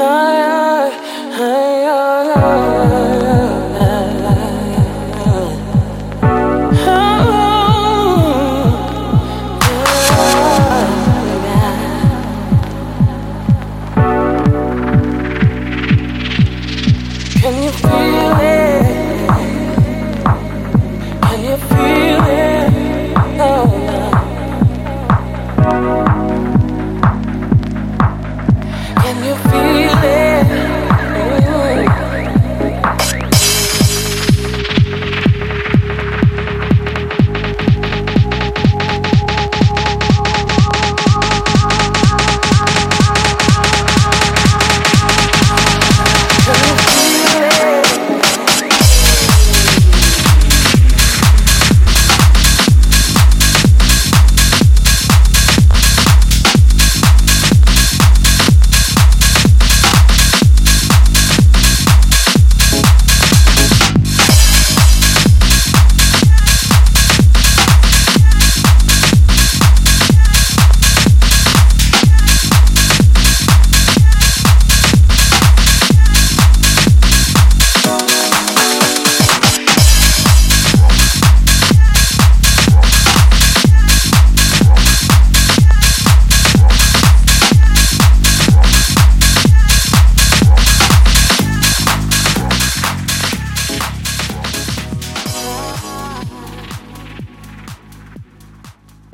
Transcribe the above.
higher, higher.